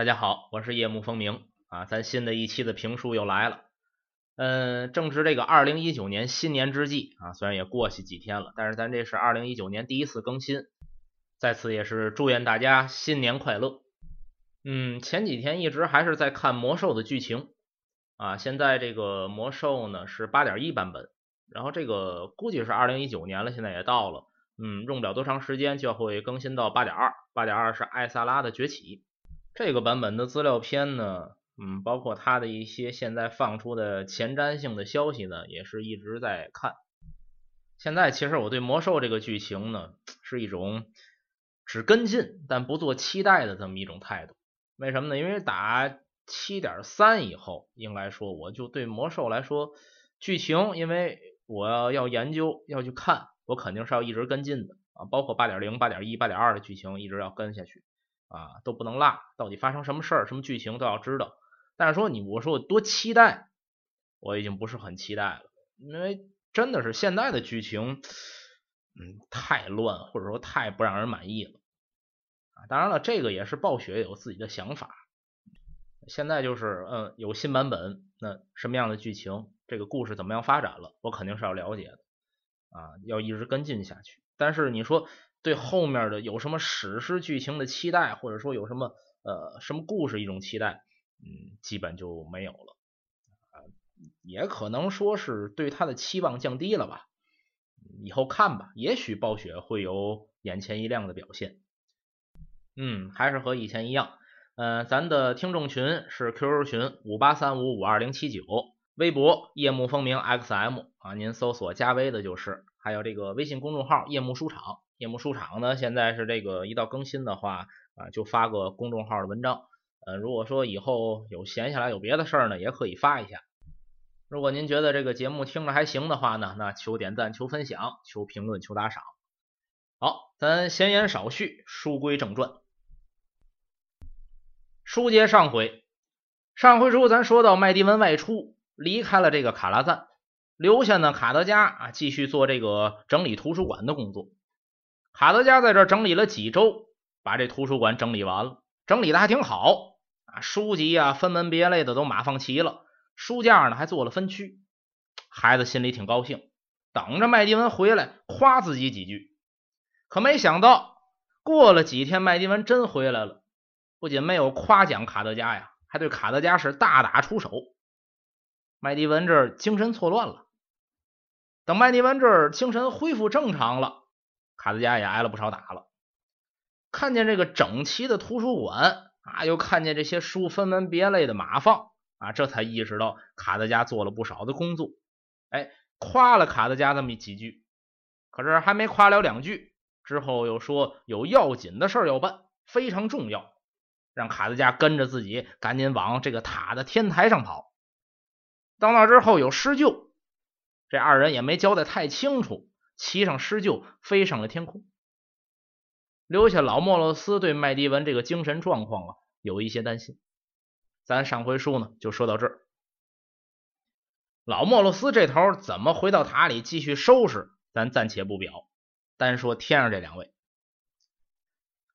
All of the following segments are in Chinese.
大家好，我是夜幕风鸣啊，咱新的一期的评书又来了。嗯，正值这个二零一九年新年之际啊，虽然也过去几天了，但是咱这是二零一九年第一次更新，在此也是祝愿大家新年快乐。嗯，前几天一直还是在看魔兽的剧情啊，现在这个魔兽呢是八点一版本，然后这个估计是二零一九年了，现在也到了，嗯，用不了多长时间就会更新到八点二，八点二是艾萨拉的崛起。这个版本的资料片呢，嗯，包括它的一些现在放出的前瞻性的消息呢，也是一直在看。现在其实我对魔兽这个剧情呢，是一种只跟进但不做期待的这么一种态度。为什么呢？因为打七点三以后，应该说我就对魔兽来说剧情，因为我要要研究要去看，我肯定是要一直跟进的啊，包括八点零、八点一、八点二的剧情，一直要跟下去。啊，都不能落，到底发生什么事儿，什么剧情都要知道。但是说你，我说我多期待，我已经不是很期待了，因为真的是现在的剧情，嗯，太乱，或者说太不让人满意了。啊，当然了，这个也是暴雪有自己的想法。现在就是，嗯，有新版本，那什么样的剧情，这个故事怎么样发展了，我肯定是要了解的，啊，要一直跟进下去。但是你说。对后面的有什么史诗剧情的期待，或者说有什么呃什么故事一种期待，嗯，基本就没有了啊，也可能说是对他的期望降低了吧。以后看吧，也许暴雪会有眼前一亮的表现。嗯，还是和以前一样，呃，咱的听众群是 QQ 群五八三五五二零七九，微博夜幕风鸣 XM 啊，您搜索加微的就是，还有这个微信公众号夜幕书场。夜幕书场呢，现在是这个一到更新的话啊，就发个公众号的文章。呃，如果说以后有闲下来有别的事儿呢，也可以发一下。如果您觉得这个节目听着还行的话呢，那求点赞、求分享、求评论、求打赏。好，咱闲言少叙，书归正传。书接上回，上回书咱说到麦迪文外出，离开了这个卡拉赞，留下呢卡德加啊，继续做这个整理图书馆的工作。卡德加在这整理了几周，把这图书馆整理完了，整理的还挺好啊，书籍啊分门别类的都码放齐了，书架呢还做了分区，孩子心里挺高兴，等着麦迪文回来夸自己几句。可没想到，过了几天，麦迪文真回来了，不仅没有夸奖卡德加呀，还对卡德加是大打出手。麦迪文这精神错乱了，等麦迪文这儿精神恢复正常了。卡德加也挨了不少打了，看见这个整齐的图书馆啊，又看见这些书分门别类的码放啊，这才意识到卡德加做了不少的工作。哎，夸了卡德加这么几句，可是还没夸了两句，之后又说有要紧的事要办，非常重要，让卡德加跟着自己赶紧往这个塔的天台上跑。到那之后有施救，这二人也没交代太清楚。骑上狮鹫，飞上了天空，留下老莫洛斯对麦迪文这个精神状况啊有一些担心。咱上回书呢就说到这儿，老莫洛斯这头怎么回到塔里继续收拾，咱暂且不表。单说天上这两位，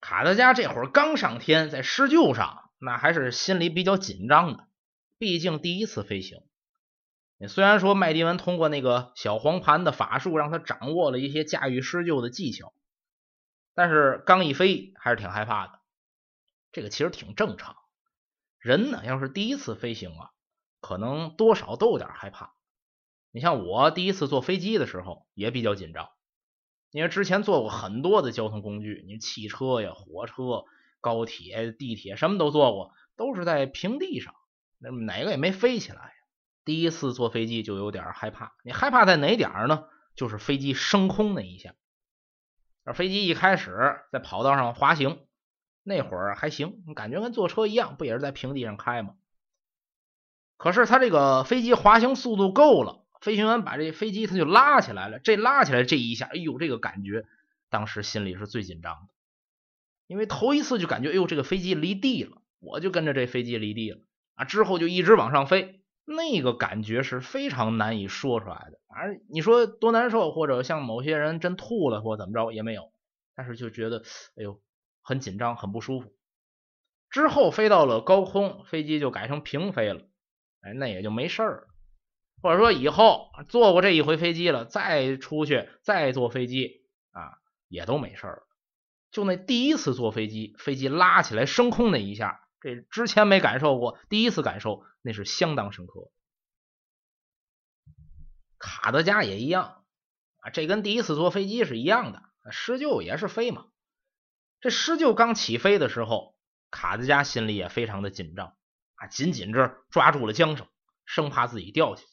卡德加这会儿刚上天，在狮鹫上，那还是心里比较紧张的，毕竟第一次飞行。虽然说麦迪文通过那个小黄盘的法术，让他掌握了一些驾驭狮鹫的技巧，但是刚一飞还是挺害怕的。这个其实挺正常，人呢要是第一次飞行啊，可能多少都有点害怕。你像我第一次坐飞机的时候也比较紧张，因为之前坐过很多的交通工具，你汽车呀、火车、高铁、地铁什么都坐过，都是在平地上，那哪个也没飞起来。第一次坐飞机就有点害怕，你害怕在哪点呢？就是飞机升空那一下。飞机一开始在跑道上滑行，那会儿还行，感觉跟坐车一样，不也是在平地上开吗？可是他这个飞机滑行速度够了，飞行员把这飞机他就拉起来了。这拉起来这一下，哎呦，这个感觉，当时心里是最紧张的，因为头一次就感觉，哎呦，这个飞机离地了，我就跟着这飞机离地了啊，之后就一直往上飞。那个感觉是非常难以说出来的，反正你说多难受，或者像某些人真吐了或怎么着也没有，但是就觉得哎呦很紧张，很不舒服。之后飞到了高空，飞机就改成平飞了，哎，那也就没事儿。或者说以后坐过这一回飞机了，再出去再坐飞机啊，也都没事儿。就那第一次坐飞机，飞机拉起来升空那一下，这之前没感受过，第一次感受那是相当深刻。卡德加也一样啊，这跟第一次坐飞机是一样的，施救也是飞嘛。这施救刚起飞的时候，卡德加心里也非常的紧张啊，紧紧着抓住了缰绳，生怕自己掉下去。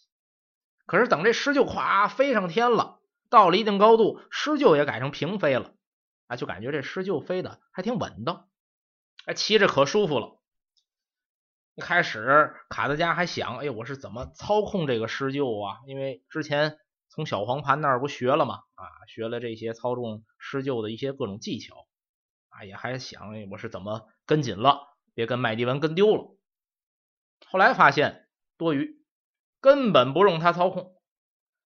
可是等这施救咵飞上天了，到了一定高度，施救也改成平飞了。啊，就感觉这施救飞的还挺稳当，哎，骑着可舒服了。开始卡德加还想，哎，我是怎么操控这个施救啊？因为之前从小黄盘那儿不学了吗？啊，学了这些操纵施救的一些各种技巧啊，也还想，我是怎么跟紧了，别跟麦迪文跟丢了。后来发现多余，根本不用他操控，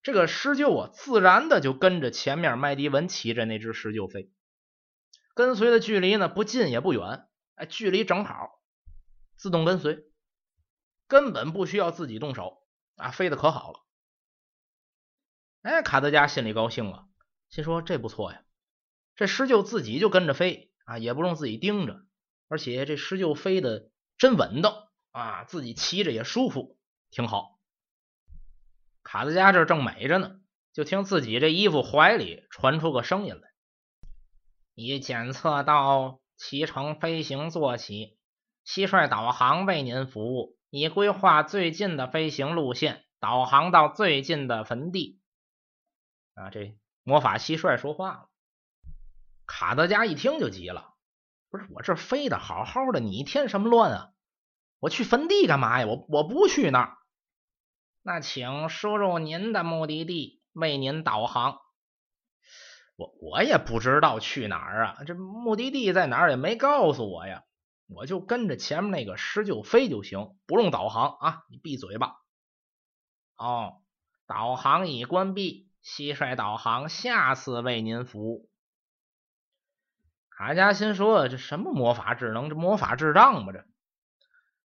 这个施救啊，自然的就跟着前面麦迪文骑着那只施救飞。跟随的距离呢不近也不远，哎，距离正好，自动跟随，根本不需要自己动手啊，飞得可好了。哎，卡德加心里高兴了，心说这不错呀，这狮鹫自己就跟着飞啊，也不用自己盯着，而且这狮鹫飞的真稳当啊，自己骑着也舒服，挺好。卡德加这正美着呢，就听自己这衣服怀里传出个声音来。你检测到骑乘飞行坐骑，蟋蟀导航为您服务。已规划最近的飞行路线，导航到最近的坟地。啊，这魔法蟋蟀说话了。卡德加一听就急了，不是我这飞的好好的，你添什么乱啊？我去坟地干嘛呀？我我不去那儿。那请输入您的目的地，为您导航。我我也不知道去哪儿啊，这目的地在哪儿也没告诉我呀，我就跟着前面那个施鹫飞就行，不用导航啊，你闭嘴吧。哦，导航已关闭，蟋蟀导航下次为您服务。卡加心说：“这什么魔法智能？这魔法智障吧？这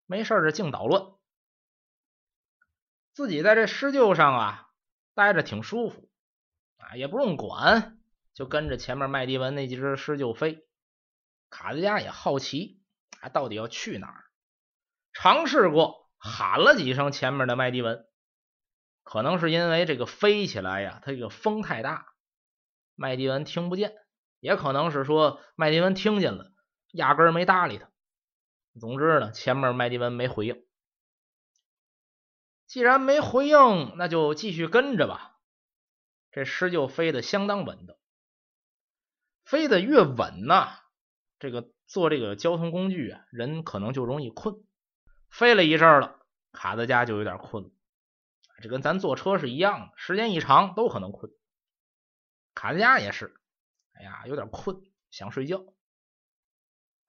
没事这净捣乱。自己在这施鹫上啊，待着挺舒服啊，也不用管。”就跟着前面麦迪文那几只狮鹫飞，卡德加也好奇，他到底要去哪儿？尝试过喊了几声前面的麦迪文，可能是因为这个飞起来呀，它这个风太大，麦迪文听不见；也可能是说麦迪文听见了，压根儿没搭理他。总之呢，前面麦迪文没回应。既然没回应，那就继续跟着吧。这狮就飞得相当稳当。飞得越稳呐，这个坐这个交通工具啊，人可能就容易困。飞了一阵了，卡德加就有点困了。这跟咱坐车是一样的，时间一长都可能困。卡德加也是，哎呀，有点困，想睡觉。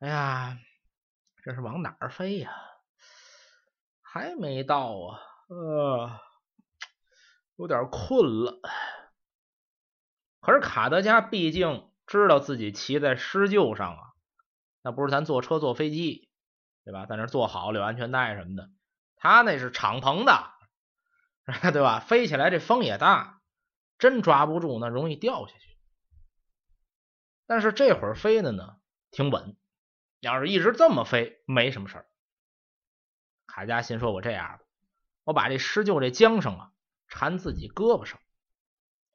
哎呀，这是往哪儿飞呀？还没到啊，呃，有点困了。可是卡德加毕竟。知道自己骑在施鹫上啊，那不是咱坐车坐飞机，对吧？在那坐好了有安全带什么的，他那是敞篷的，对吧？飞起来这风也大，真抓不住，那容易掉下去。但是这会儿飞的呢挺稳，要是一直这么飞没什么事儿。卡加心说：“我这样吧，我把这施救这缰绳啊缠自己胳膊上，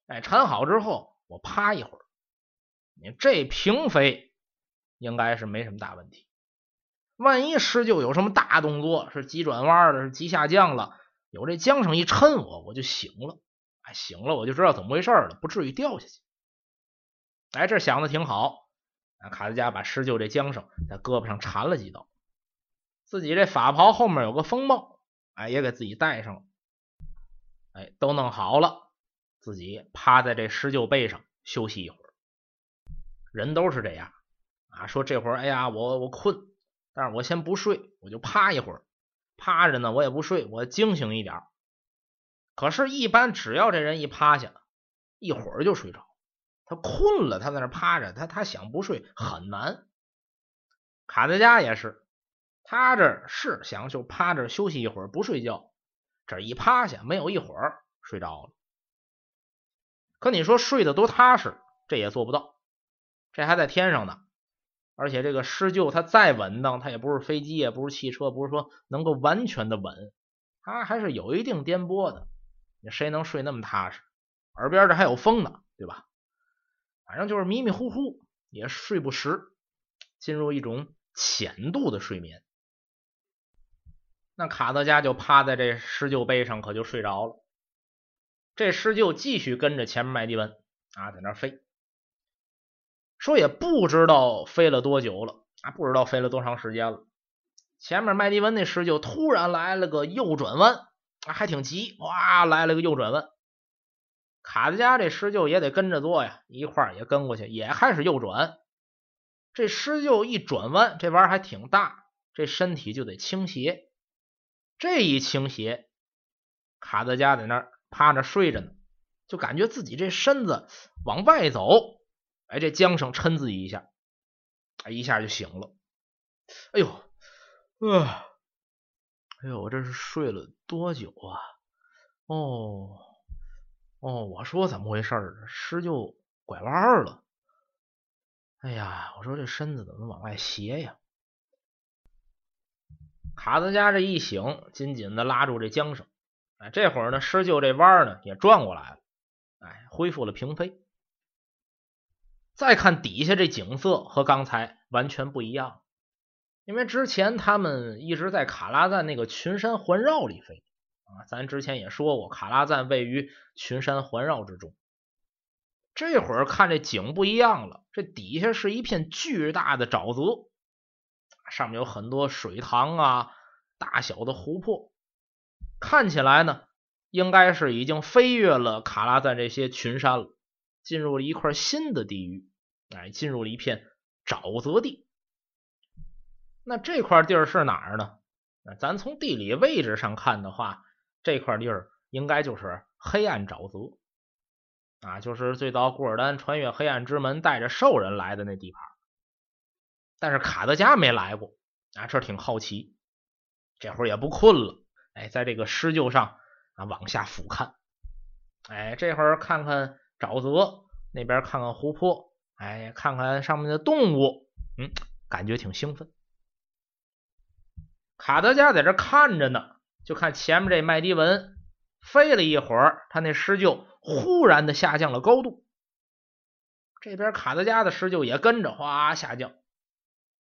哎，缠好之后我趴一会儿。”你这平飞应该是没什么大问题。万一施救有什么大动作，是急转弯了，是急下降了，有这缰绳一抻我，我就醒了。哎，醒了我就知道怎么回事了，不至于掉下去。哎，这想的挺好。卡德加把施救这缰绳在胳膊上缠了几道，自己这法袍后面有个风帽，哎，也给自己戴上了。哎，都弄好了，自己趴在这施救背上休息一会儿。人都是这样啊，说这会儿哎呀，我我困，但是我先不睡，我就趴一会儿，趴着呢，我也不睡，我惊醒一点。可是，一般只要这人一趴下，一会儿就睡着。他困了，他在那趴着，他他想不睡很难。卡德加也是，他这是想就趴着休息一会儿，不睡觉。这一趴下，没有一会儿睡着了。可你说睡得多踏实，这也做不到。这还在天上呢，而且这个施救它再稳当，它也不是飞机，也不是汽车，不是说能够完全的稳，它还是有一定颠簸的。谁能睡那么踏实？耳边这还有风呢，对吧？反正就是迷迷糊糊，也睡不实，进入一种浅度的睡眠。那卡德加就趴在这施救背上，可就睡着了。这施救继续跟着前面麦迪文啊，在那飞，说也不知道飞了多久了啊，不知道飞了多长时间了。前面麦迪文那狮鹫突然来了个右转弯啊，还挺急，哇，来了个右转弯。卡德加这狮鹫也得跟着做呀，一块儿也跟过去，也开始右转。这狮鹫一转弯，这弯还挺大，这身体就得倾斜。这一倾斜，卡德加在那儿趴着睡着呢，就感觉自己这身子往外走，哎，这缰绳抻自己一下，哎，一下就醒了。哎呦，啊，哎呦，我这是睡了多久啊？哦，哦，我说怎么回事儿？施救拐弯了。哎呀，我说这身子怎么往外斜呀？卡德加这一醒，紧紧的拉住这缰绳。哎，这会儿呢，施救这弯呢也转过来了，哎，恢复了平飞。再看底下这景色和刚才完全不一样，因为之前他们一直在卡拉赞那个群山环绕里飞啊，咱之前也说过，卡拉赞位于群山环绕之中。这会儿看这景不一样了，这底下是一片巨大的沼泽。上面有很多水塘啊，大小的湖泊，看起来呢，应该是已经飞越了卡拉赞这些群山了，进入了一块新的地域，哎，进入了一片沼泽地。那这块地儿是哪儿呢？咱从地理位置上看的话，这块地儿应该就是黑暗沼泽啊，就是最早古尔丹穿越黑暗之门带着兽人来的那地盘。但是卡德加没来过啊，这挺好奇。这会儿也不困了，哎，在这个施救上啊往下俯瞰，哎，这会儿看看沼泽，那边看看湖泊，哎，看看上面的动物，嗯，感觉挺兴奋。卡德加在这看着呢，就看前面这麦迪文飞了一会儿，他那狮鹫忽然的下降了高度，这边卡德加的狮鹫也跟着哗下降。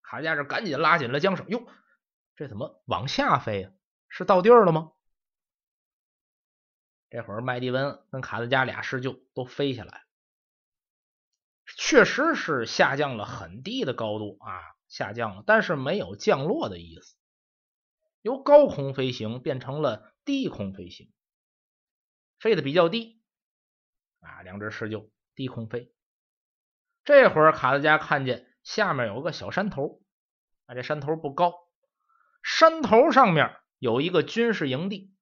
卡德加这赶紧拉紧了缰绳，哟，这怎么往下飞呀？是到地儿了吗？这会儿麦迪文跟卡德加俩狮鹫都飞下来，确实是下降了很低的高度啊，下降了，但是没有降落的意思，由高空飞行变成了低空飞行，飞的比较低啊，两只狮鹫低空飞。这会儿卡德加看见下面有个小山头。啊，这山头不高，山头上面有一个军事营地。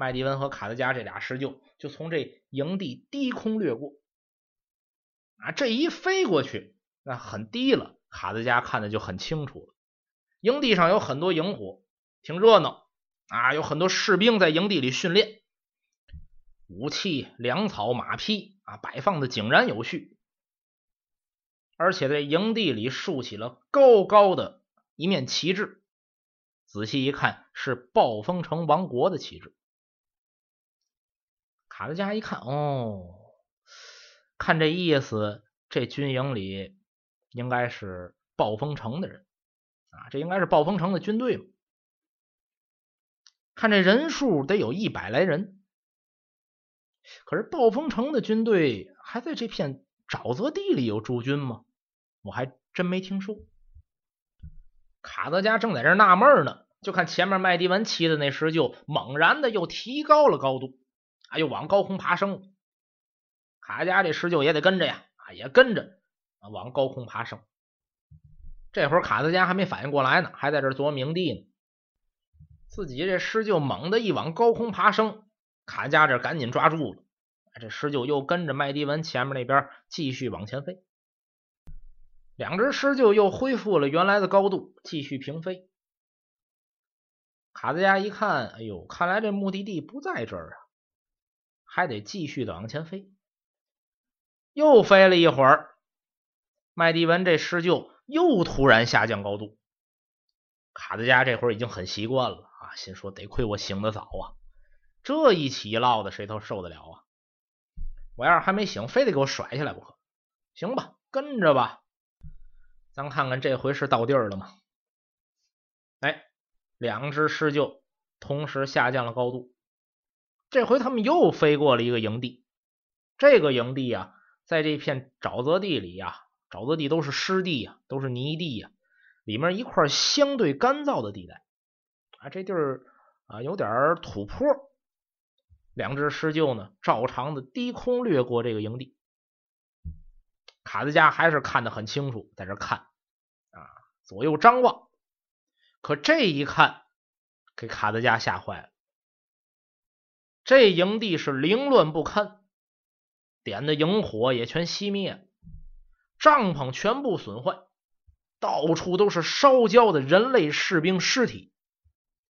麦迪文和卡德加这俩施救就从这营地低空掠过。啊，这一飞过去，那很低了，卡德加看的就很清楚了。营地上有很多营火，挺热闹啊，有很多士兵在营地里训练，武器、粮草、马匹啊，摆放的井然有序。而且在营地里竖起了高高的一面旗帜，仔细一看是暴风城王国的旗帜。卡德加一看，哦，看这意思，这军营里应该是暴风城的人啊，这应该是暴风城的军队嘛。看这人数得有一百来人，可是暴风城的军队还在这片沼泽地里有驻军吗？我还真没听说。卡德加正在这纳闷呢，就看前面麦迪文骑的那石鹫猛然的又提高了高度，啊，又往高空爬升。卡德加这狮鹫也得跟着呀，啊，也跟着往高空爬升。这会儿卡德加还没反应过来呢，还在这琢磨地呢。自己这狮鹫猛的一往高空爬升，卡加这赶紧抓住了，这狮鹫又跟着麦迪文前面那边继续往前飞。两只狮鹫又恢复了原来的高度，继续平飞。卡德加一看，哎呦，看来这目的地不在这儿啊，还得继续的往前飞。又飞了一会儿，麦迪文这狮鹫又突然下降高度。卡德加这会儿已经很习惯了啊，心说得亏我醒得早啊，这一起一落的谁都受得了啊！我要是还没醒，非得给我甩下来不可。行吧，跟着吧，咱看看这回是到地儿了吗？哎，两只狮鹫同时下降了高度，这回他们又飞过了一个营地。这个营地啊。在这片沼泽地里呀，沼泽地都是湿地呀，都是泥地呀，里面一块相对干燥的地带啊，这地儿啊有点土坡。两只狮鹫呢，照常的低空掠过这个营地。卡德加还是看得很清楚，在这看啊，左右张望。可这一看，给卡德加吓坏了。这营地是凌乱不堪。点的萤火也全熄灭了，帐篷全部损坏，到处都是烧焦的人类士兵尸体，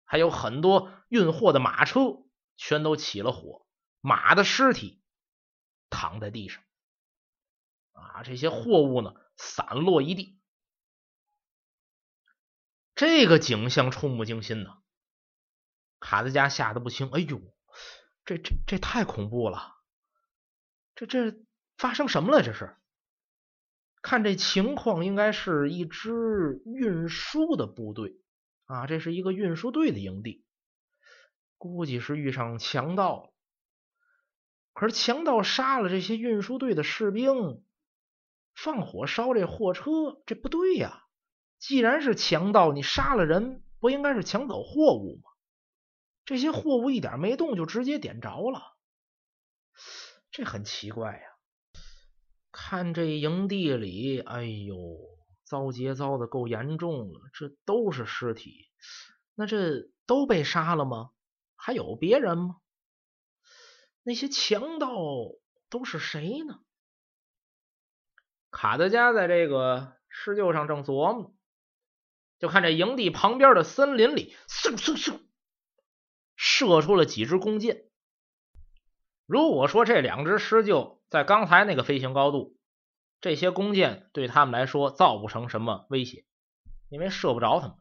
还有很多运货的马车全都起了火，马的尸体躺在地上，啊，这些货物呢散落一地，这个景象触目惊心呐！卡德加吓得不轻，哎呦，这这这太恐怖了！这这发生什么了？这是看这情况，应该是一支运输的部队啊！这是一个运输队的营地，估计是遇上强盗了。可是强盗杀了这些运输队的士兵，放火烧这货车，这不对呀！既然是强盗，你杀了人，不应该是抢走货物吗？这些货物一点没动，就直接点着了。这很奇怪呀！看这营地里，哎呦，遭劫遭的够严重了，这都是尸体。那这都被杀了吗？还有别人吗？那些强盗都是谁呢？卡德加在这个狮鹫上正琢磨，就看这营地旁边的森林里，嗖嗖嗖，射出了几支弓箭。如果说这两只狮鹫在刚才那个飞行高度，这些弓箭对他们来说造不成什么威胁，因为射不着他们。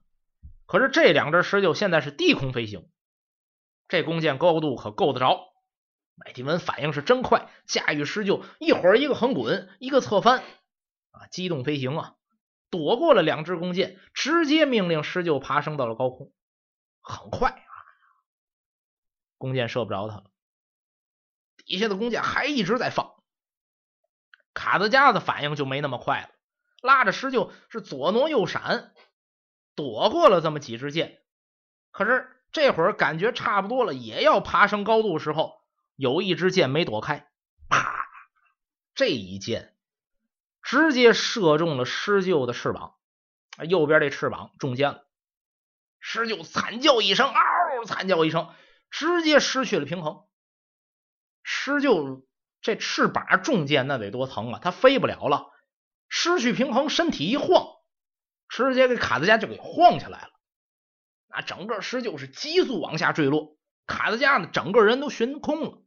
可是这两只狮鹫现在是低空飞行，这弓箭高度可够得着。麦迪文反应是真快，驾驭狮鹫一会儿一个横滚，一个侧翻，啊，机动飞行啊，躲过了两支弓箭，直接命令狮鹫爬升到了高空。很快啊，弓箭射不着他了。底下的弓箭还一直在放，卡德加的反应就没那么快了，拉着狮鹫是左挪右闪，躲过了这么几支箭。可是这会儿感觉差不多了，也要爬升高度时候，有一支箭没躲开，啪！这一箭直接射中了狮鹫的翅膀，右边这翅膀中箭了，狮鹫惨叫一声，嗷！惨叫一声，直接失去了平衡。狮鹫这翅膀中箭那得多疼啊！它飞不了了，失去平衡，身体一晃，直接给卡德加就给晃下来了。那整个狮鹫是急速往下坠落，卡德加呢整个人都悬空了，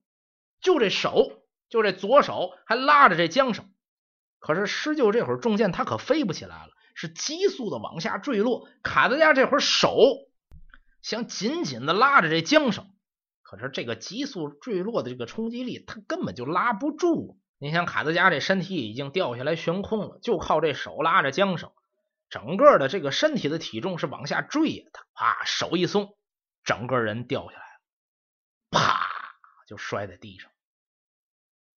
就这手，就这左手还拉着这缰绳。可是狮鹫这会儿中箭，它可飞不起来了，是急速的往下坠落。卡德加这会儿手想紧紧的拉着这缰绳。可是这个急速坠落的这个冲击力，他根本就拉不住。你想，卡德加这身体已经掉下来悬空了，就靠这手拉着缰绳，整个的这个身体的体重是往下坠呀。他啪手一松，整个人掉下来了，啪就摔在地上。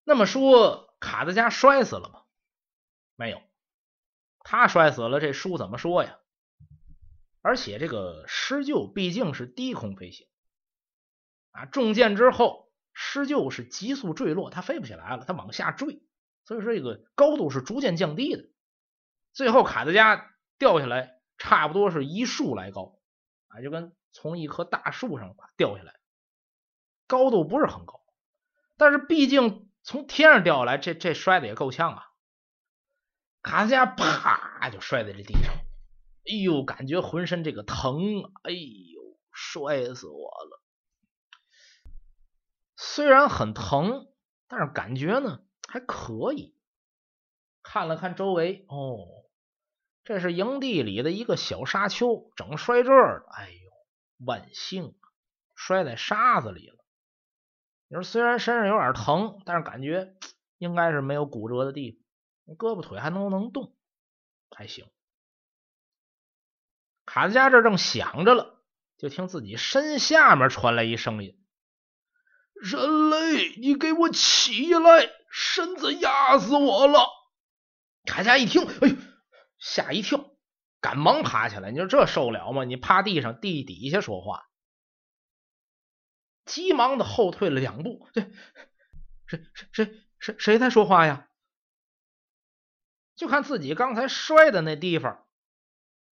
那么说，卡德加摔死了吗？没有，他摔死了，这书怎么说呀？而且这个狮鹫毕竟是低空飞行。啊！中箭之后，狮鹫是急速坠落，它飞不起来了，它往下坠，所以说这个高度是逐渐降低的。最后卡德加掉下来，差不多是一树来高啊，就跟从一棵大树上掉下来，高度不是很高，但是毕竟从天上掉下来，这这摔的也够呛啊。卡斯加啪就摔在这地上，哎呦，感觉浑身这个疼，哎呦，摔死我了！虽然很疼，但是感觉呢还可以。看了看周围，哦，这是营地里的一个小沙丘，整摔这儿了。哎呦，万幸摔在沙子里了。你说虽然身上有点疼，但是感觉 应该是没有骨折的地方。胳膊腿还能能动，还行。卡德加这正想着了，就听自己身下面传来一声音：“人类，你给我起来！身子压死我了！”卡加一听，哎呦，吓一跳，赶忙爬起来。你说这受了吗？你趴地上，地底下说话，急忙的后退了两步。这谁谁谁谁谁在说话呀？就看自己刚才摔的那地方，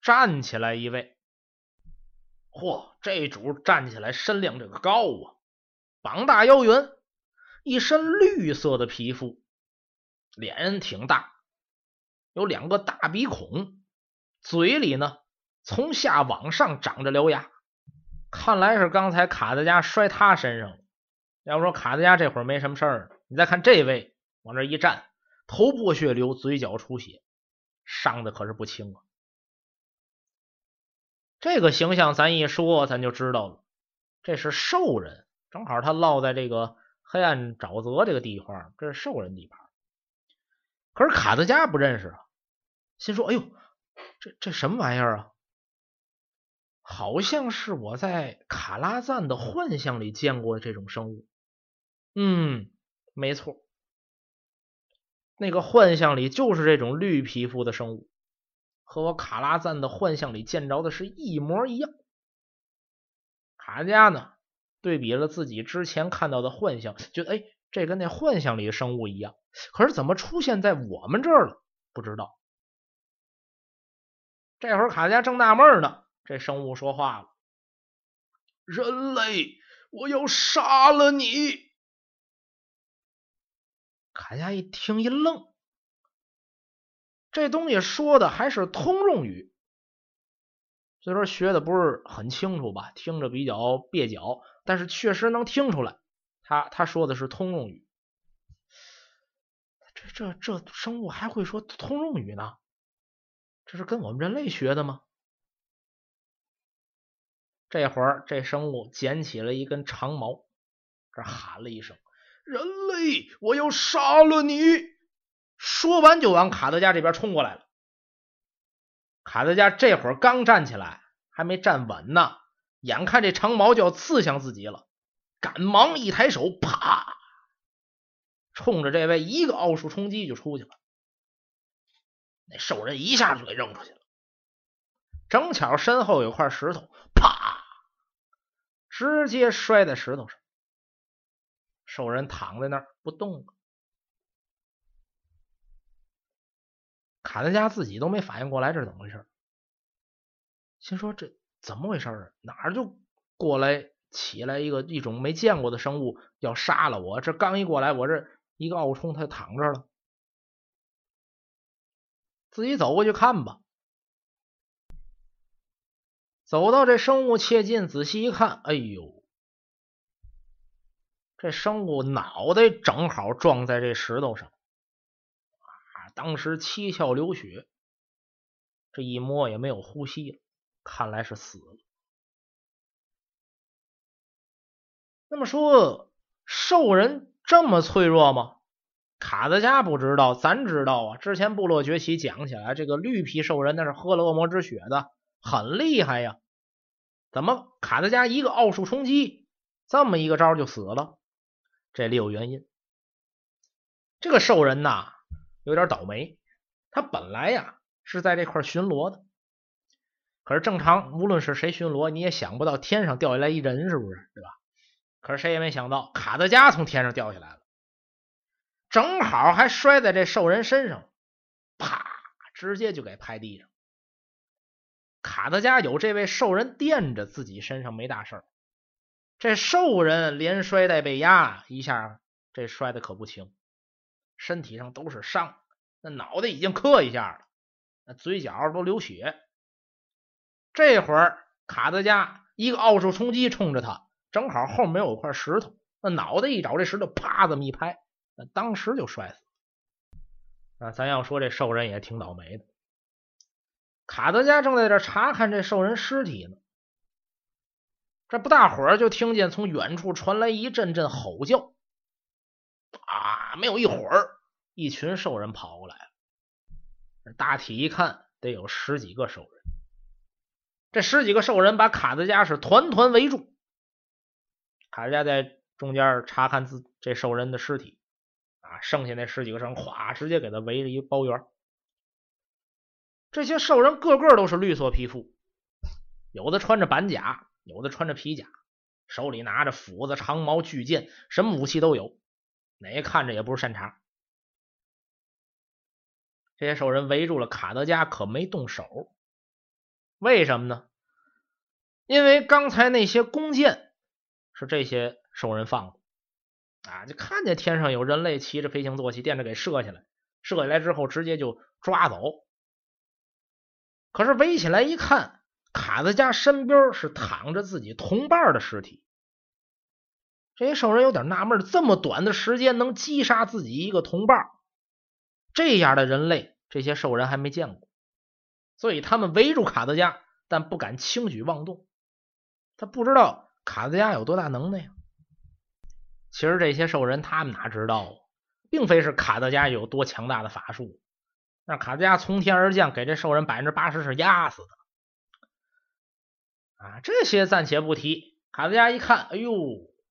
站起来一位。嚯，这主站起来身量这个高啊，膀大腰圆，一身绿色的皮肤，脸挺大，有两个大鼻孔，嘴里呢从下往上长着獠牙，看来是刚才卡德加摔他身上了。要说卡德加这会儿没什么事儿，你再看这位往这一站。头破血流，嘴角出血，伤的可是不轻啊！这个形象咱一说，咱就知道了，这是兽人，正好他落在这个黑暗沼泽这个地方，这是兽人地盘。可是卡德加不认识啊，心说：“哎呦，这这什么玩意儿啊？好像是我在卡拉赞的幻象里见过这种生物。”嗯，没错。那个幻象里就是这种绿皮肤的生物，和我卡拉赞的幻象里见着的是一模一样。卡加呢，对比了自己之前看到的幻象，觉得哎，这跟那幻象里的生物一样。可是怎么出现在我们这儿了？不知道。这会儿卡加正纳闷呢，这生物说话了：“人类，我要杀了你！”卡加一听一愣，这东西说的还是通用语，虽说学的不是很清楚吧，听着比较蹩脚，但是确实能听出来，他他说的是通用语。这这这生物还会说通用语呢？这是跟我们人类学的吗？这会儿这生物捡起了一根长矛，这喊了一声。人类，我要杀了你！说完就往卡德加这边冲过来了。卡德加这会儿刚站起来，还没站稳呢，眼看这长矛就要刺向自己了，赶忙一抬手，啪，冲着这位一个奥数冲击就出去了。那兽人一下就给扔出去了，正巧身后有块石头，啪，直接摔在石头上。兽人躺在那儿不动了，卡德加自己都没反应过来这是怎么回事，心说这怎么回事啊？哪儿就过来起来一个一种没见过的生物要杀了我？这刚一过来，我这一个奥冲他就躺这了，自己走过去看吧。走到这生物切近，仔细一看，哎呦！这生物脑袋正好撞在这石头上，啊！当时七窍流血，这一摸也没有呼吸了，看来是死了。那么说，兽人这么脆弱吗？卡德加不知道，咱知道啊。之前部落崛起讲起来，这个绿皮兽人那是喝了恶魔之血的，很厉害呀。怎么卡德加一个奥数冲击，这么一个招就死了？这里有原因，这个兽人呐有点倒霉。他本来呀是在这块巡逻的，可是正常无论是谁巡逻，你也想不到天上掉下来一人，是不是？对吧？可是谁也没想到，卡德加从天上掉下来了，正好还摔在这兽人身上，啪，直接就给拍地上。卡德加有这位兽人垫着，自己身上没大事儿。这兽人连摔带被压，一下这摔的可不轻，身体上都是伤，那脑袋已经磕一下了，那嘴角都流血。这会儿卡德加一个奥数冲击冲着他，正好后面有块石头，那脑袋一找这石头，啪这么一拍，那当时就摔死。啊，咱要说这兽人也挺倒霉的。卡德加正在这查看这兽人尸体呢，这不大会儿就听见从远处传来一阵阵吼叫。啊，没有一会儿，一群兽人跑过来了。大体一看，得有十几个兽人。这十几个兽人把卡德加是团团围住。卡德加在中间查看自这兽人的尸体。啊，剩下那十几个人，哗，直接给他围了一包圆。这些兽人个个都是绿色皮肤，有的穿着板甲，有的穿着皮甲，手里拿着斧子、长矛、巨剑，什么武器都有。哪看着也不是善茬。这些兽人围住了卡德加，可没动手。为什么呢？因为刚才那些弓箭是这些兽人放的。啊！就看见天上有人类骑着飞行坐骑，惦着给射下来，射下来之后直接就抓走。可是围起来一看，卡子加身边是躺着自己同伴的尸体。这些兽人有点纳闷：这么短的时间能击杀自己一个同伴，这样的人类，这些兽人还没见过。所以他们围住卡德加，但不敢轻举妄动。他不知道卡德加有多大能耐呀。其实这些兽人他们哪知道，并非是卡德加有多强大的法术，那卡德加从天而降，给这兽人百分之八十是压死的。啊，这些暂且不提。卡德加一看，哎呦，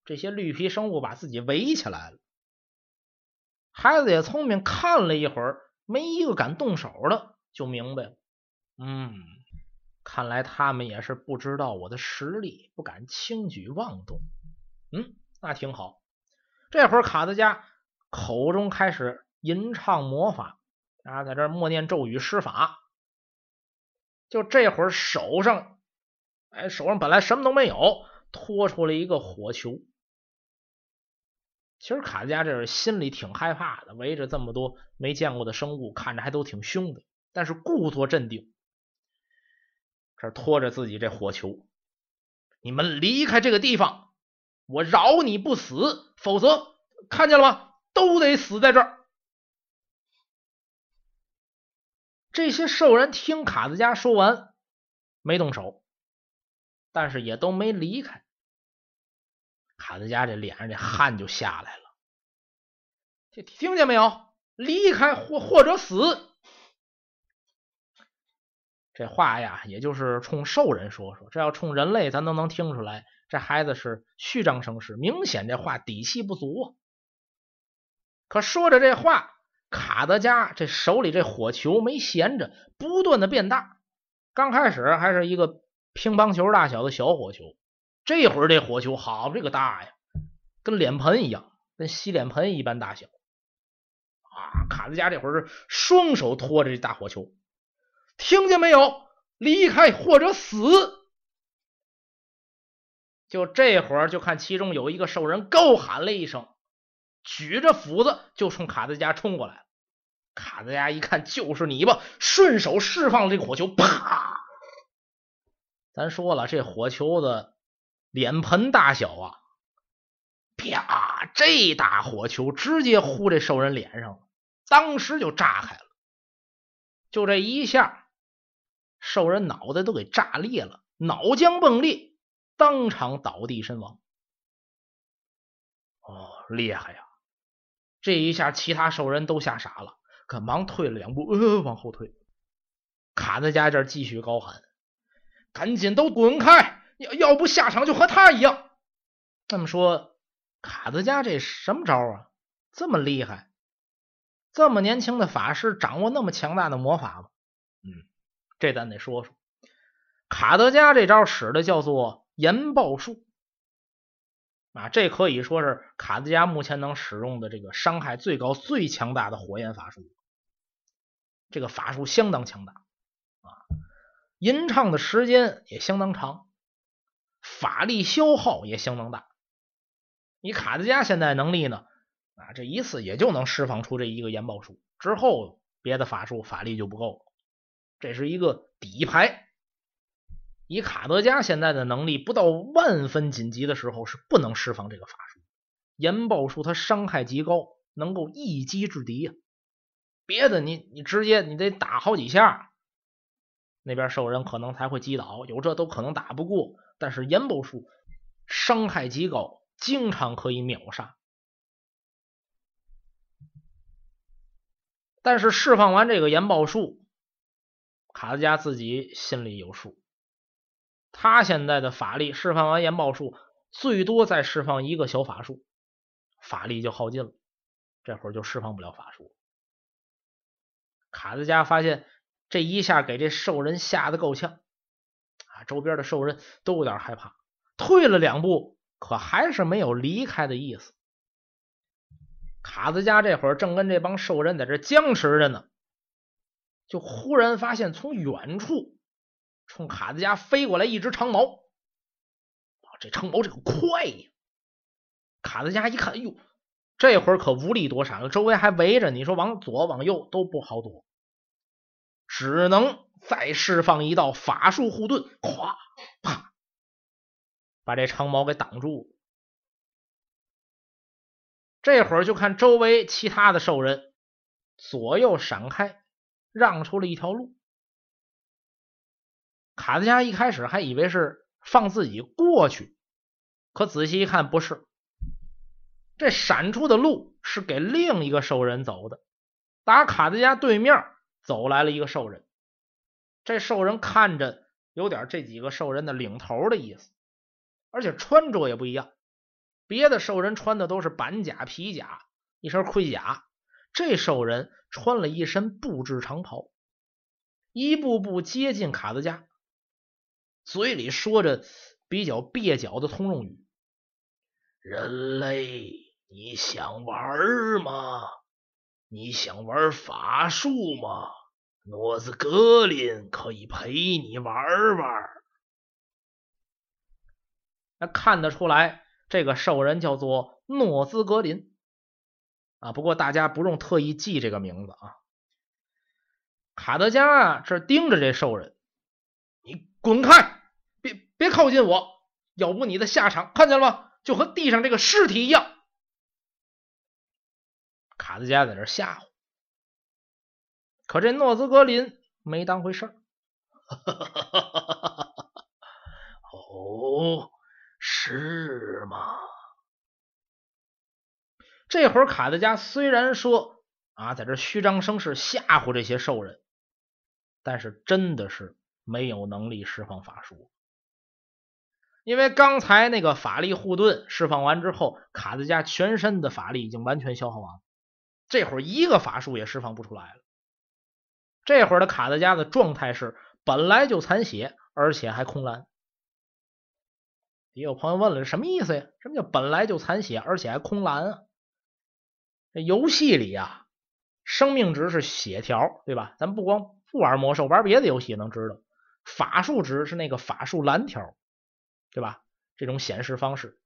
这些绿皮生物把自己围起来了。孩子也聪明，看了一会儿，没一个敢动手的，就明白了。嗯，看来他们也是不知道我的实力，不敢轻举妄动。嗯，那挺好。这会儿卡德加口中开始吟唱魔法啊，在这默念咒语施法。就这会儿手上，哎，手上本来什么都没有，拖出了一个火球。其实卡德加这是心里挺害怕的，围着这么多没见过的生物，看着还都挺凶的，但是故作镇定，这拖着自己这火球，你们离开这个地方。我饶你不死，否则看见了吗？都得死在这儿。这些兽人听卡子加说完，没动手，但是也都没离开。卡子家这脸上这汗就下来了。这听见没有？离开或或者死。这话呀，也就是冲兽人说说。这要冲人类，咱都能听出来。这孩子是虚张声势，明显这话底气不足啊。可说着这话，卡德加这手里这火球没闲着，不断的变大。刚开始还是一个乒乓球大小的小火球，这会儿这火球好这个大呀，跟脸盆一样，跟洗脸盆一般大小。啊，卡德加这会儿是双手托着这大火球，听见没有？离开或者死。就这会儿，就看其中有一个兽人高喊了一声，举着斧子就冲卡德加冲过来了。卡德加一看，就是你吧，顺手释放了这个火球，啪！咱说了，这火球的脸盆大小啊，啪！这大火球直接呼这兽人脸上了，当时就炸开了。就这一下，兽人脑袋都给炸裂了，脑浆迸裂。当场倒地身亡。哦，厉害呀！这一下，其他兽人都吓傻了，赶忙退了两步，呃，往后退。卡德加这继续高喊：“赶紧都滚开！要要不下场就和他一样。”这么说，卡德加这什么招啊？这么厉害？这么年轻的法师掌握那么强大的魔法吗？这咱得说说。卡德加这招使的叫做。研爆术啊，这可以说是卡德加目前能使用的这个伤害最高、最强大的火焰法术。这个法术相当强大啊，吟唱的时间也相当长，法力消耗也相当大。你卡德加现在能力呢啊，这一次也就能释放出这一个炎爆术，之后别的法术法力就不够了。这是一个底牌。以卡德加现在的能力，不到万分紧急的时候是不能释放这个法术。研爆术它伤害极高，能够一击制敌呀。别的你你直接你得打好几下，那边兽人可能才会击倒，有这都可能打不过。但是研爆术伤害极高，经常可以秒杀。但是释放完这个研爆术，卡德加自己心里有数。他现在的法力释放完研爆术，最多再释放一个小法术，法力就耗尽了，这会儿就释放不了法术。卡德加发现这一下给这兽人吓得够呛啊，周边的兽人都有点害怕，退了两步，可还是没有离开的意思。卡子加这会儿正跟这帮兽人在这僵持着呢，就忽然发现从远处。冲卡德加飞过来一只长矛，这长矛这个快呀！卡德加一看，哎呦，这会儿可无力躲闪了，周围还围着，你说往左往右都不好躲，只能再释放一道法术护盾，咵啪，把这长矛给挡住了。这会儿就看周围其他的兽人左右闪开，让出了一条路。卡德加一开始还以为是放自己过去，可仔细一看不是，这闪出的路是给另一个兽人走的。打卡德加对面走来了一个兽人，这兽人看着有点这几个兽人的领头的意思，而且穿着也不一样。别的兽人穿的都是板甲、皮甲，一身盔甲，这兽人穿了一身布制长袍，一步步接近卡德加。嘴里说着比较蹩脚的通用语：“人类，你想玩吗？你想玩法术吗？诺兹格林可以陪你玩玩。”那看得出来，这个兽人叫做诺兹格林啊。不过大家不用特意记这个名字啊。卡德加啊，这盯着这兽人，你滚开！别别靠近我，要不你的下场看见了吗？就和地上这个尸体一样。卡德加在这吓唬，可这诺兹格林没当回事儿。哦，是吗？这会儿卡德加虽然说啊，在这虚张声势吓唬这些兽人，但是真的是没有能力释放法术。因为刚才那个法力护盾释放完之后，卡德加全身的法力已经完全消耗完了，这会儿一个法术也释放不出来了。这会儿的卡德加的状态是本来就残血，而且还空蓝。也有朋友问了，什么意思呀？什么叫本来就残血，而且还空蓝啊？游戏里呀，生命值是血条，对吧？咱不光不玩魔兽，玩别的游戏也能知道，法术值是那个法术蓝条。对吧？这种显示方式，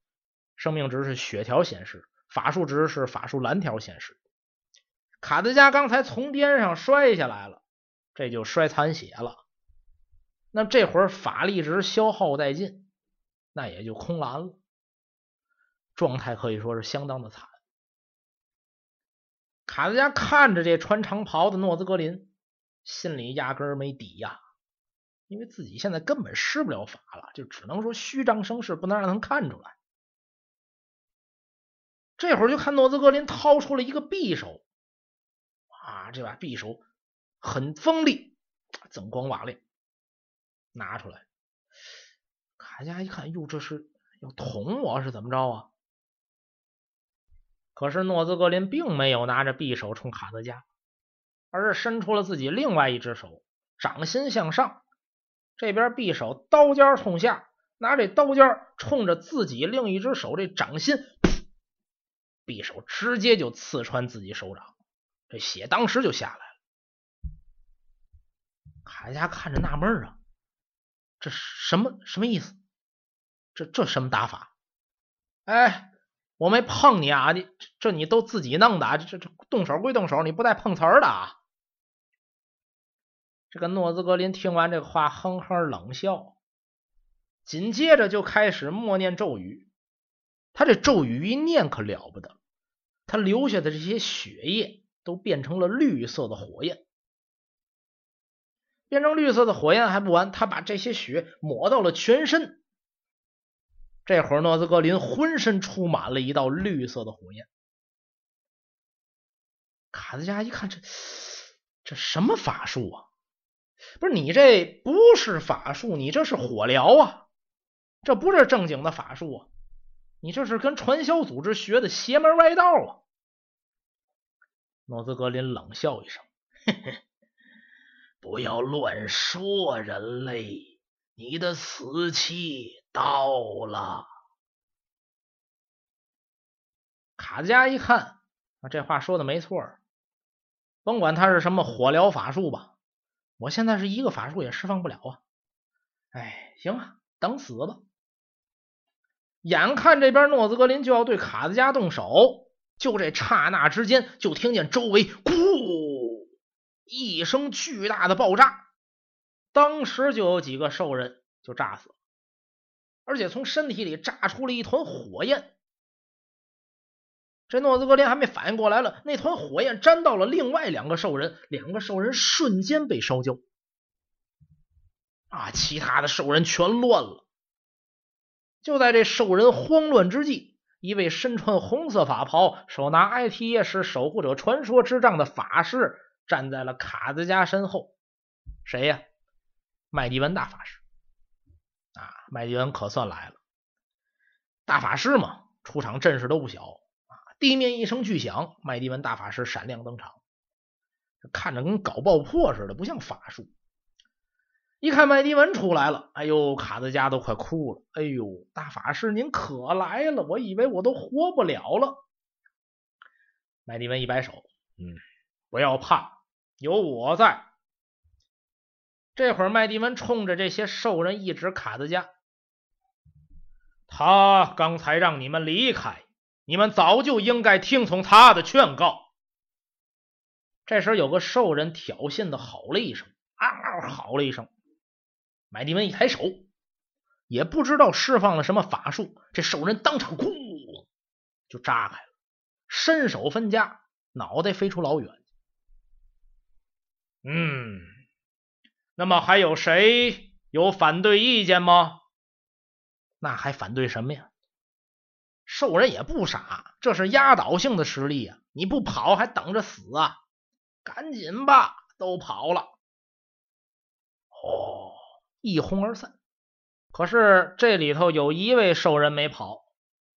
生命值是血条显示，法术值是法术蓝条显示。卡德加刚才从边上摔下来了，这就摔残血了。那这会儿法力值消耗殆尽，那也就空蓝了，状态可以说是相当的惨。卡德加看着这穿长袍的诺兹格林，心里压根儿没底呀。因为自己现在根本施不了法了，就只能说虚张声势，不能让他们看出来。这会儿就看诺兹格林掏出了一个匕首，啊，这把匕首很锋利，锃光瓦亮，拿出来。卡加一看，哟，这是要捅我是怎么着啊？可是诺兹格林并没有拿着匕首冲卡德加，而是伸出了自己另外一只手，掌心向上。这边匕首刀尖冲下，拿这刀尖冲着自己另一只手这掌心，匕首直接就刺穿自己手掌，这血当时就下来了。卡德加看着纳闷啊，这什么什么意思？这这什么打法？哎，我没碰你啊，你这你都自己弄的，这这动手归动手，你不带碰瓷儿的啊？这个诺兹格林听完这话，哼哼冷笑，紧接着就开始默念咒语。他这咒语一念可了不得，他留下的这些血液都变成了绿色的火焰。变成绿色的火焰还不完，他把这些血抹到了全身。这会儿，诺兹格林浑身充满了一道绿色的火焰。卡兹加一看，这这什么法术啊？不是你这不是法术，你这是火疗啊！这不是正经的法术啊！你这是跟传销组织学的邪门歪道啊！诺兹格林冷笑一声：“嘿嘿，不要乱说，人类，你的死期到了。”卡加一看，啊，这话说的没错，甭管他是什么火疗法术吧。我现在是一个法术也释放不了啊！哎，行啊，等死吧！眼看这边诺兹格林就要对卡兹加动手，就这刹那之间，就听见周围“咕”一声巨大的爆炸，当时就有几个兽人就炸死了，而且从身体里炸出了一团火焰。这诺兹格林还没反应过来了，那团火焰沾到了另外两个兽人，两个兽人瞬间被烧焦。啊！其他的兽人全乱了。就在这兽人慌乱之际，一位身穿红色法袍、手拿埃提耶什守护者传说之杖的法师站在了卡兹加身后。谁呀？麦迪文大法师。啊，麦迪文可算来了。大法师嘛，出场阵势都不小啊。地面一声巨响，麦迪文大法师闪亮登场，看着跟搞爆破似的，不像法术。一看麦迪文出来了，哎呦，卡德加都快哭了。哎呦，大法师您可来了，我以为我都活不了了。麦迪文一摆手，嗯，不要怕，有我在。这会儿，麦迪文冲着这些兽人一指卡德加，他刚才让你们离开。你们早就应该听从他的劝告。这时有个兽人挑衅的吼了一声，嗷嗷，吼了一声。麦迪文一抬手，也不知道释放了什么法术，这兽人当场咕就炸开了，身首分家，脑袋飞出老远。嗯，那么还有谁有反对意见吗？那还反对什么呀？兽人也不傻，这是压倒性的实力呀！你不跑还等着死啊？赶紧吧，都跑了！哦，一哄而散。可是这里头有一位兽人没跑，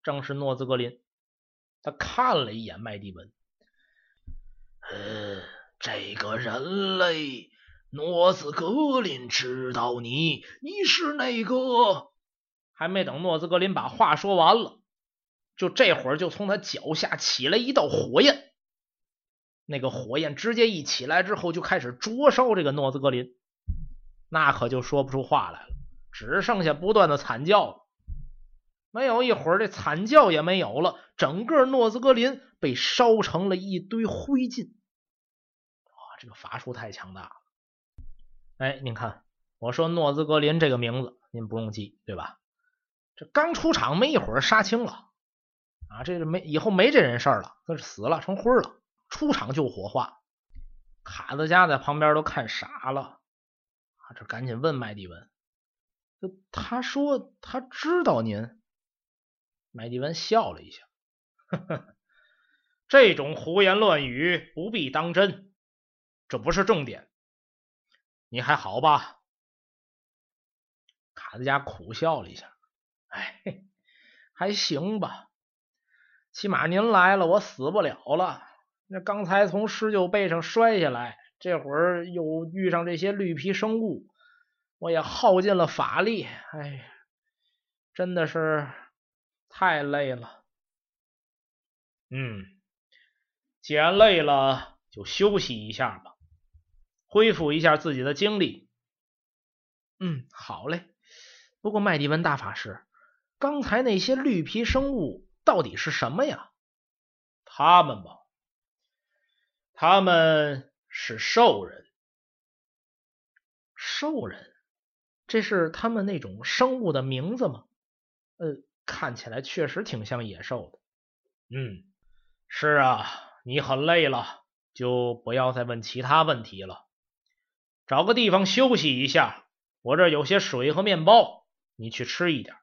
正是诺兹格林。他看了一眼麦迪文，呃，这个人类，诺兹格林知道你，你是那个……还没等诺兹格林把话说完了。就这会儿，就从他脚下起来一道火焰，那个火焰直接一起来之后，就开始灼烧这个诺兹格林，那可就说不出话来了，只剩下不断的惨叫了。没有一会儿，这惨叫也没有了，整个诺兹格林被烧成了一堆灰烬。哇，这个法术太强大了！哎，您看，我说诺兹格林这个名字，您不用记，对吧？这刚出场没一会儿，杀青了。啊，这是没以后没这人事了，这是死了成灰了，出场就火化。卡子家在旁边都看傻了，啊，这赶紧问麦迪文，他说他知道您。麦迪文笑了一下，呵呵，这种胡言乱语不必当真，这不是重点。你还好吧？卡子家苦笑了一下，哎，还行吧。起码您来了，我死不了了。那刚才从狮鹫背上摔下来，这会儿又遇上这些绿皮生物，我也耗尽了法力。哎，真的是太累了。嗯，既然累了，就休息一下吧，恢复一下自己的精力。嗯，好嘞。不过麦迪文大法师，刚才那些绿皮生物。到底是什么呀？他们吧，他们是兽人。兽人，这是他们那种生物的名字吗？呃，看起来确实挺像野兽的。嗯，是啊，你很累了，就不要再问其他问题了，找个地方休息一下。我这有些水和面包，你去吃一点。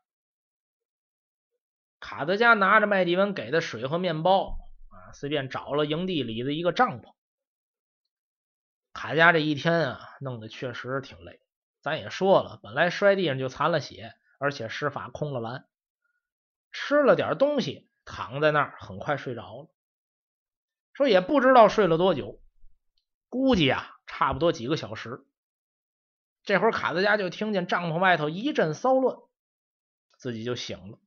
卡德加拿着麦迪文给的水和面包啊，随便找了营地里的一个帐篷。卡加这一天啊，弄得确实挺累。咱也说了，本来摔地上就残了血，而且施法空了蓝，吃了点东西，躺在那儿很快睡着了。说也不知道睡了多久，估计啊，差不多几个小时。这会儿卡德加就听见帐篷外头一阵骚乱，自己就醒了。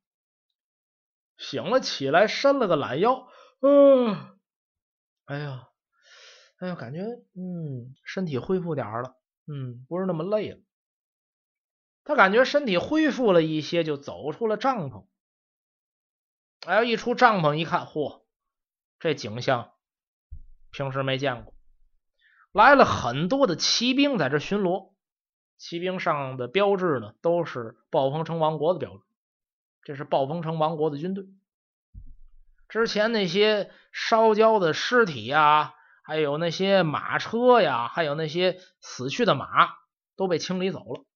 醒了起来，伸了个懒腰，嗯，哎呀。哎呀，感觉嗯，身体恢复点了，嗯，不是那么累了。他感觉身体恢复了一些，就走出了帐篷。哎，一出帐篷一看，嚯，这景象平时没见过，来了很多的骑兵在这巡逻。骑兵上的标志呢，都是暴风城王国的标志，这是暴风城王国的军队。之前那些烧焦的尸体呀。还有那些马车呀，还有那些死去的马都被清理走了。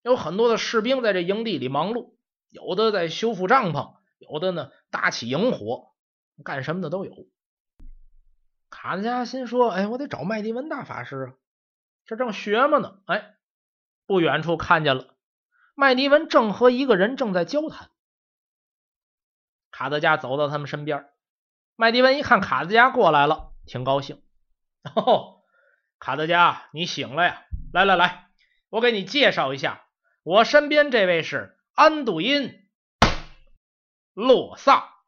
有很多的士兵在这营地里忙碌，有的在修复帐篷，有的呢搭起营火，干什么的都有。卡德加心说：“哎，我得找麦迪文大法师啊，这正学嘛呢。”哎，不远处看见了，麦迪文正和一个人正在交谈。卡德加走到他们身边，麦迪文一看卡德加过来了。挺高兴哦，卡德加，你醒了呀！来来来，我给你介绍一下，我身边这位是安度因·洛萨。